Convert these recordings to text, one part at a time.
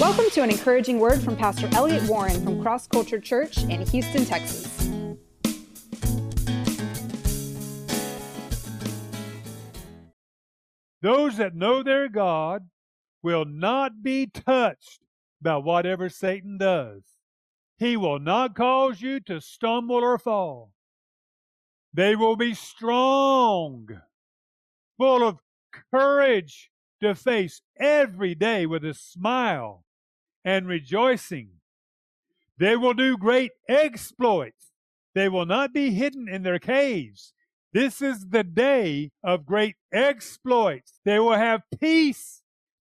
Welcome to an encouraging word from Pastor Elliot Warren from Cross Culture Church in Houston, Texas. Those that know their God will not be touched by whatever Satan does. He will not cause you to stumble or fall. They will be strong, full of courage to face every day with a smile and rejoicing. They will do great exploits. They will not be hidden in their caves. This is the day of great exploits. They will have peace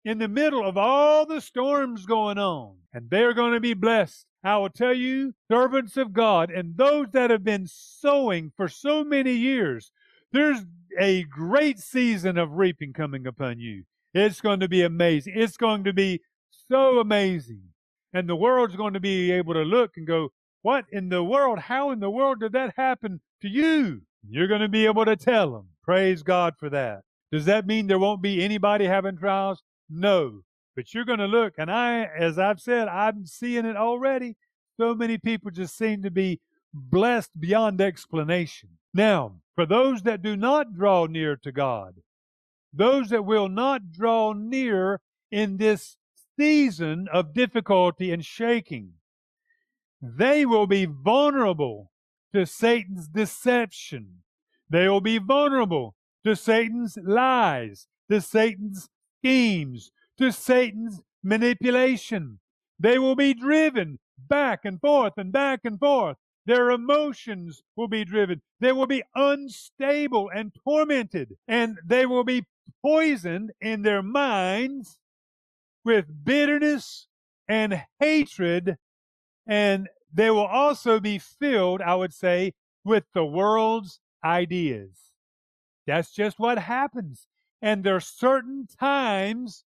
in the middle of all the storms going on, and they're going to be blessed. I will tell you, servants of God, and those that have been sowing for so many years, there's a great season of reaping coming upon you. It's going to be amazing. It's going to be so amazing. And the world's going to be able to look and go, What in the world? How in the world did that happen to you? You're going to be able to tell them. Praise God for that. Does that mean there won't be anybody having trials? No. But you're going to look, and I, as I've said, I'm seeing it already. So many people just seem to be blessed beyond explanation. Now, for those that do not draw near to God, those that will not draw near in this season of difficulty and shaking, they will be vulnerable to Satan's deception. They will be vulnerable to Satan's lies, to Satan's schemes, to Satan's manipulation. They will be driven back and forth and back and forth. Their emotions will be driven. They will be unstable and tormented, and they will be poisoned in their minds with bitterness and hatred, and they will also be filled, I would say, with the world's ideas. That's just what happens. And there are certain times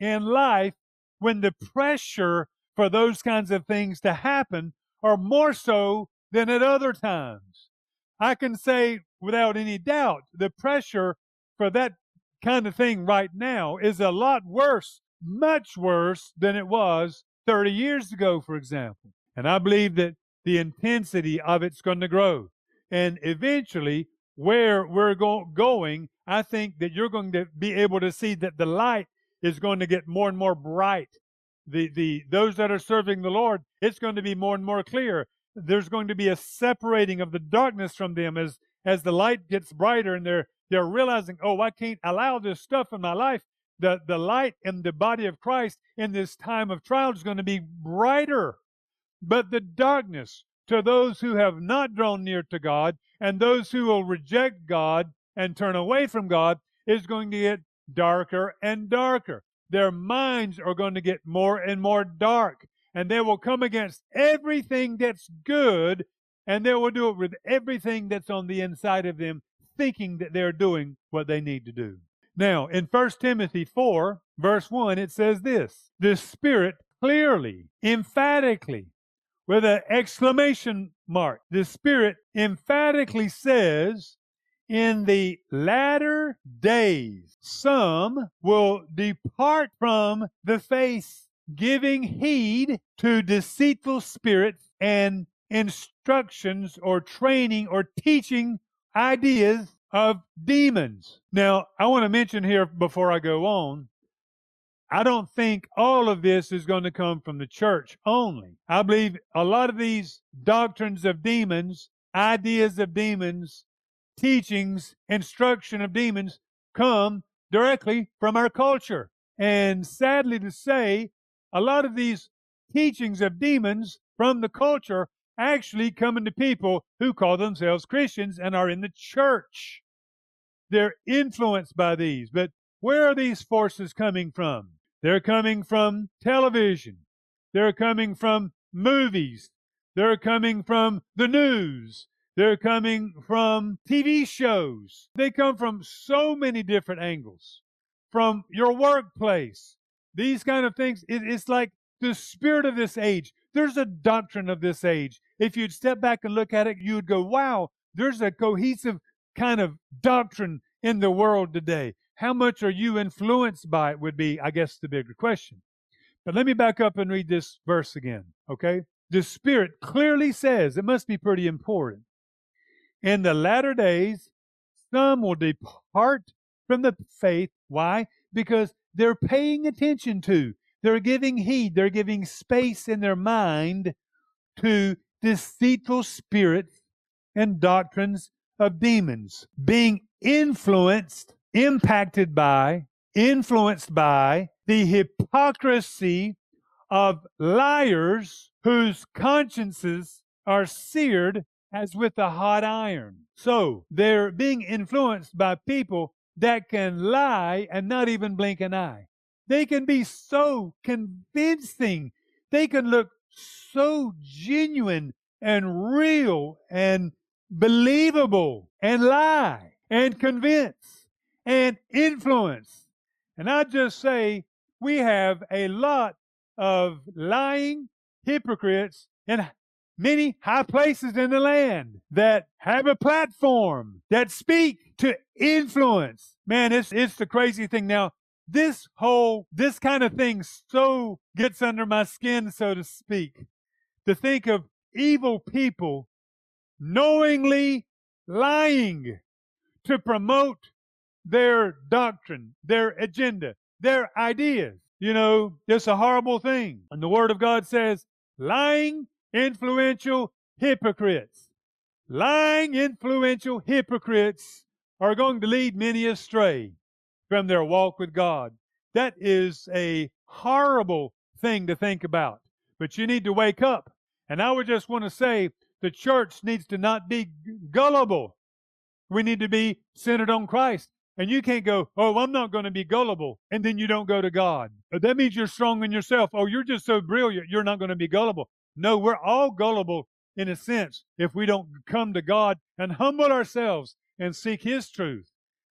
in life when the pressure for those kinds of things to happen are more so than at other times. I can say without any doubt the pressure for that kind of thing right now is a lot worse, much worse than it was 30 years ago, for example. And I believe that the intensity of it's going to grow. And eventually, where we're go- going, I think that you're going to be able to see that the light is going to get more and more bright. The, the, those that are serving the Lord, it's going to be more and more clear. There's going to be a separating of the darkness from them as, as the light gets brighter and they're they're realizing, oh, I can't allow this stuff in my life. The, the light in the body of Christ in this time of trial is going to be brighter. But the darkness to those who have not drawn near to God and those who will reject God and turn away from God is going to get darker and darker. Their minds are going to get more and more dark, and they will come against everything that's good, and they will do it with everything that's on the inside of them thinking that they're doing what they need to do. Now, in 1 Timothy 4, verse 1, it says this The Spirit clearly, emphatically, with an exclamation mark, the Spirit emphatically says, in the latter days, some will depart from the faith, giving heed to deceitful spirits and instructions or training or teaching ideas of demons. Now, I want to mention here before I go on, I don't think all of this is going to come from the church only. I believe a lot of these doctrines of demons, ideas of demons, teachings, instruction of demons come directly from our culture. And sadly to say, a lot of these teachings of demons from the culture actually coming to people who call themselves Christians and are in the church. They're influenced by these. But where are these forces coming from? They're coming from television. They're coming from movies. They're coming from the news. They're coming from TV shows. They come from so many different angles. From your workplace. These kind of things. It, it's like the spirit of this age. There's a doctrine of this age. If you'd step back and look at it, you would go, wow, there's a cohesive kind of doctrine in the world today. How much are you influenced by it would be, I guess, the bigger question. But let me back up and read this verse again, okay? The Spirit clearly says, it must be pretty important. In the latter days, some will depart from the faith. Why? Because they're paying attention to, they're giving heed, they're giving space in their mind to deceitful spirits and doctrines of demons, being influenced, impacted by, influenced by the hypocrisy of liars whose consciences are seared as with a hot iron. So they're being influenced by people that can lie and not even blink an eye. They can be so convincing. They can look so genuine and real and believable and lie and convince and influence. And I just say we have a lot of lying hypocrites in many high places in the land that have a platform that speak to influence. Man, it's it's the crazy thing now. This whole this kind of thing so gets under my skin, so to speak. To think of evil people knowingly lying to promote their doctrine, their agenda, their ideas. You know, it's a horrible thing. And the Word of God says, lying, influential hypocrites. Lying, influential hypocrites are going to lead many astray from their walk with God. That is a horrible thing to think about. But you need to wake up. And I would just want to say the church needs to not be gullible. We need to be centered on Christ. And you can't go, oh, I'm not going to be gullible, and then you don't go to God. That means you're strong in yourself. Oh, you're just so brilliant, you're not going to be gullible. No, we're all gullible in a sense if we don't come to God and humble ourselves and seek His truth.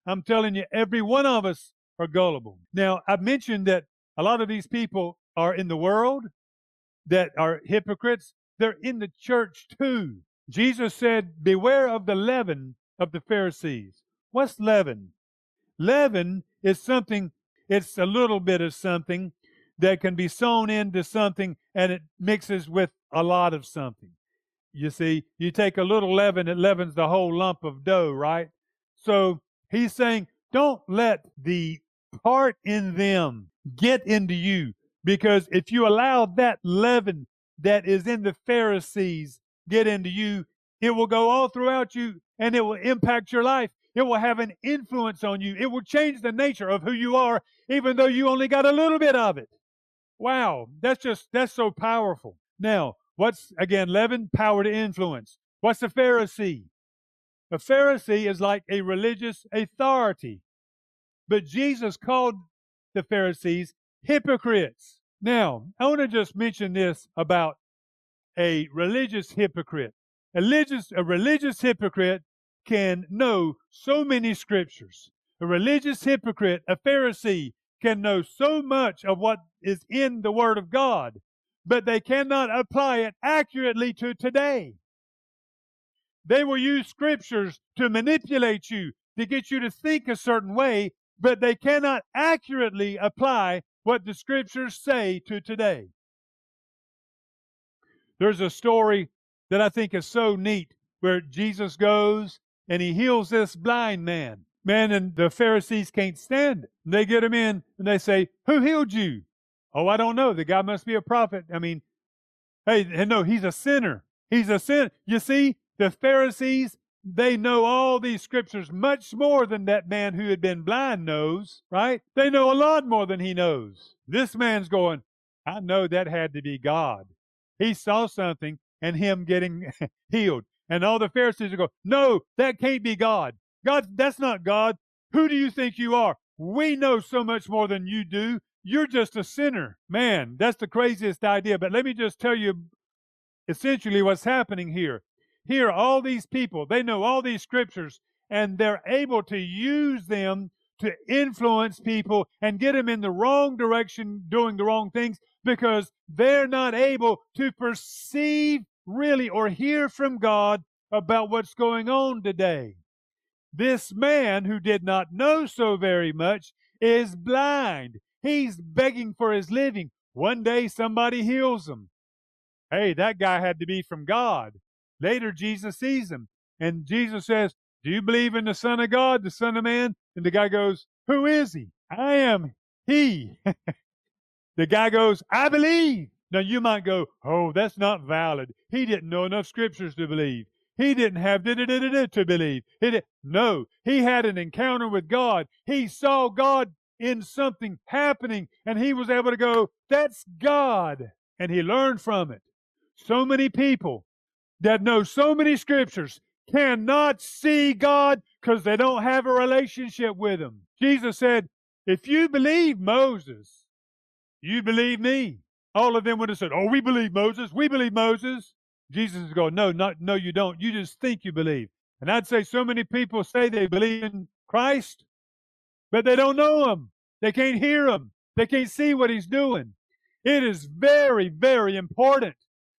I'm telling you, every one of us are gullible. Now, I've mentioned that a lot of these people are in the world that are hypocrites. They're in the church too. Jesus said, Beware of the leaven of the Pharisees. What's leaven? Leaven is something, it's a little bit of something that can be sewn into something and it mixes with a lot of something. You see, you take a little leaven, it leavens the whole lump of dough, right? So he's saying, don't let the part in them get into you because if you allow that leaven that is in the Pharisees get into you, it will go all throughout you and it will impact your life. It will have an influence on you. It will change the nature of who you are, even though you only got a little bit of it. Wow, that's just, that's so powerful. Now, what's, again, leaven? Power to influence. What's a Pharisee? A Pharisee is like a religious authority. But Jesus called the Pharisees hypocrites. Now, I want to just mention this about a religious hypocrite. A religious, a religious hypocrite can know so many scriptures. A religious hypocrite, a Pharisee, can know so much of what is in the Word of God, but they cannot apply it accurately to today. They will use scriptures to manipulate you, to get you to think a certain way, but they cannot accurately apply what the scriptures say to today. There's a story that I think is so neat where Jesus goes and he heals this blind man. Man, and the Pharisees can't stand it. They get him in and they say, Who healed you? Oh, I don't know. The guy must be a prophet. I mean, hey, no, he's a sinner. He's a sinner. You see, the Pharisees, they know all these scriptures much more than that man who had been blind knows, right? They know a lot more than he knows. This man's going, I know that had to be God. He saw something and him getting healed. And all the Pharisees are going, No, that can't be God. God, that's not God. Who do you think you are? We know so much more than you do. You're just a sinner. Man, that's the craziest idea. But let me just tell you essentially what's happening here. Here, all these people, they know all these scriptures, and they're able to use them to influence people and get them in the wrong direction, doing the wrong things, because they're not able to perceive really or hear from God about what's going on today. This man who did not know so very much is blind. He's begging for his living. One day somebody heals him. Hey, that guy had to be from God. Later, Jesus sees him, and Jesus says, Do you believe in the Son of God, the Son of Man? And the guy goes, Who is he? I am he. the guy goes, I believe. Now you might go, Oh, that's not valid. He didn't know enough scriptures to believe. He didn't have da, da, da, to believe. He no, he had an encounter with God. He saw God in something happening, and he was able to go, That's God. And he learned from it. So many people that know so many scriptures cannot see God because they don't have a relationship with Him. Jesus said, If you believe Moses, you believe me. All of them would have said, Oh, we believe Moses. We believe Moses. Jesus is going, no, not, no, you don't. You just think you believe. And I'd say so many people say they believe in Christ, but they don't know him. They can't hear him. They can't see what he's doing. It is very, very important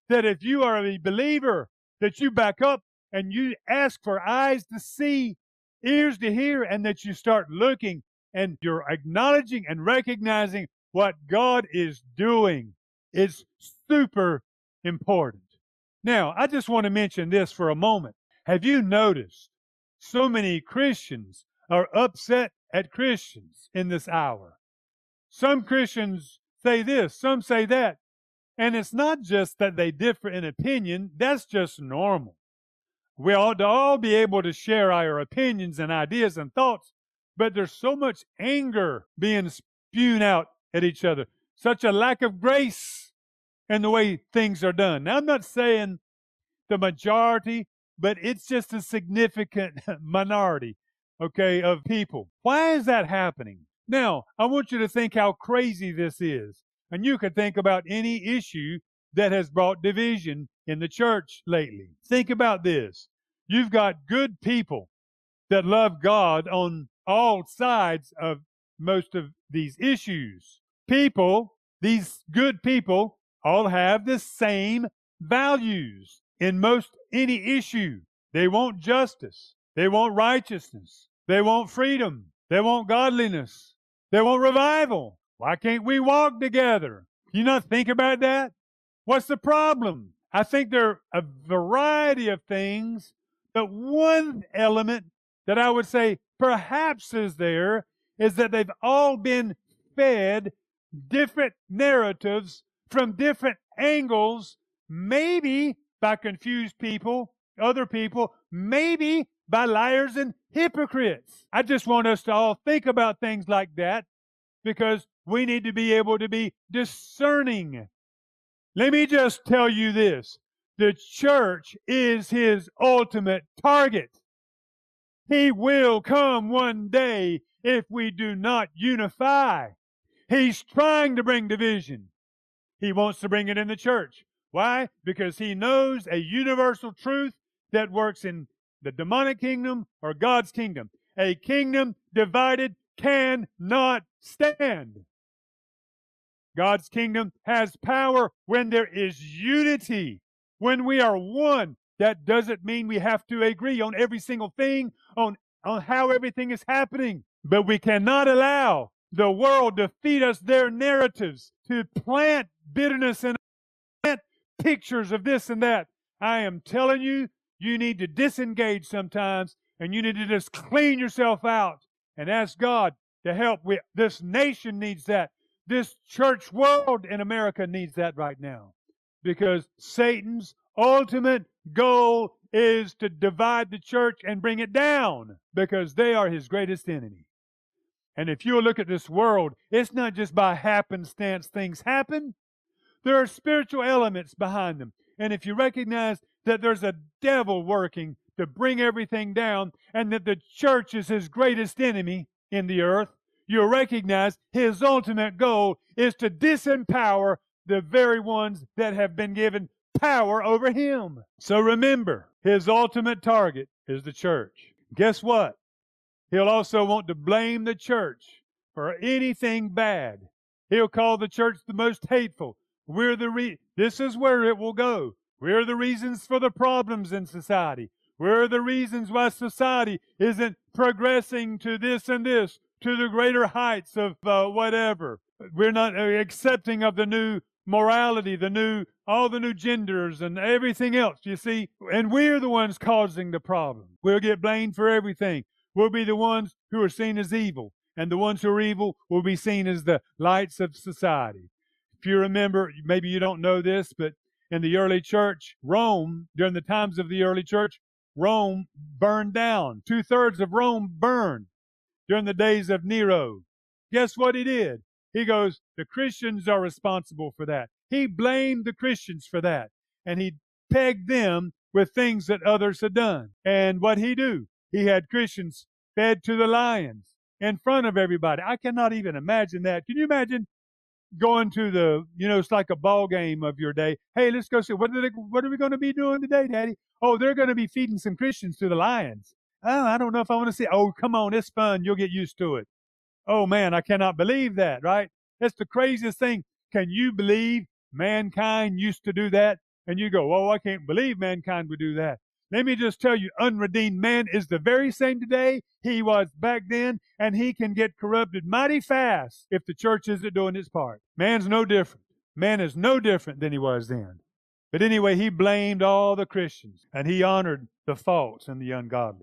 that if you are a believer, that you back up and you ask for eyes to see, ears to hear, and that you start looking and you're acknowledging and recognizing what God is doing. It's super important. Now, I just want to mention this for a moment. Have you noticed so many Christians are upset at Christians in this hour? Some Christians say this, some say that. And it's not just that they differ in opinion, that's just normal. We ought to all be able to share our opinions and ideas and thoughts, but there's so much anger being spewed out at each other, such a lack of grace and the way things are done. Now, I'm not saying the majority, but it's just a significant minority, okay, of people. Why is that happening? Now, I want you to think how crazy this is. And you could think about any issue that has brought division in the church lately. Think about this. You've got good people that love God on all sides of most of these issues. People, these good people, all have the same values in most any issue. They want justice. They want righteousness. They want freedom. They want godliness. They want revival. Why can't we walk together? You not think about that? What's the problem? I think there are a variety of things, but one element that I would say perhaps is there is that they've all been fed different narratives from different angles, maybe by confused people, other people, maybe by liars and hypocrites. I just want us to all think about things like that because we need to be able to be discerning. Let me just tell you this the church is his ultimate target. He will come one day if we do not unify. He's trying to bring division. He wants to bring it in the church. Why? Because he knows a universal truth that works in the demonic kingdom or God's kingdom. A kingdom divided cannot stand. God's kingdom has power when there is unity. When we are one, that doesn't mean we have to agree on every single thing, on, on how everything is happening. But we cannot allow the world to feed us their narratives, to plant bitterness and pictures of this and that. I am telling you, you need to disengage sometimes and you need to just clean yourself out and ask God to help. We, this nation needs that. This church world in America needs that right now because Satan's ultimate goal is to divide the church and bring it down because they are his greatest enemy. And if you look at this world, it's not just by happenstance things happen. There are spiritual elements behind them. And if you recognize that there's a devil working to bring everything down and that the church is his greatest enemy in the earth, you'll recognize his ultimate goal is to disempower the very ones that have been given power over him. So remember, his ultimate target is the church. Guess what? He'll also want to blame the church for anything bad. He'll call the church the most hateful, we're the re- this is where it will go. We're the reasons for the problems in society. We're the reasons why society isn't progressing to this and this, to the greater heights of uh, whatever. We're not uh, accepting of the new morality, the new, all the new genders and everything else, you see. And we're the ones causing the problem. We'll get blamed for everything. We'll be the ones who are seen as evil. And the ones who are evil will be seen as the lights of society. If you remember, maybe you don't know this, but in the early church, Rome, during the times of the early church, Rome burned down. Two thirds of Rome burned during the days of Nero. Guess what he did? He goes, the Christians are responsible for that. He blamed the Christians for that. And he pegged them with things that others had done. And what he do? He had Christians fed to the lions in front of everybody. I cannot even imagine that. Can you imagine going to the, you know, it's like a ball game of your day. Hey, let's go see what are they, what are we going to be doing today, Daddy? Oh, they're going to be feeding some Christians to the lions. Oh, I don't know if I want to see. Oh, come on, it's fun. You'll get used to it. Oh man, I cannot believe that, right? That's the craziest thing. Can you believe mankind used to do that? And you go, oh, I can't believe mankind would do that. Let me just tell you, unredeemed man is the very same today he was back then, and he can get corrupted mighty fast if the church isn't doing its part. Man's no different. Man is no different than he was then. But anyway, he blamed all the Christians, and he honored the false and the ungodly.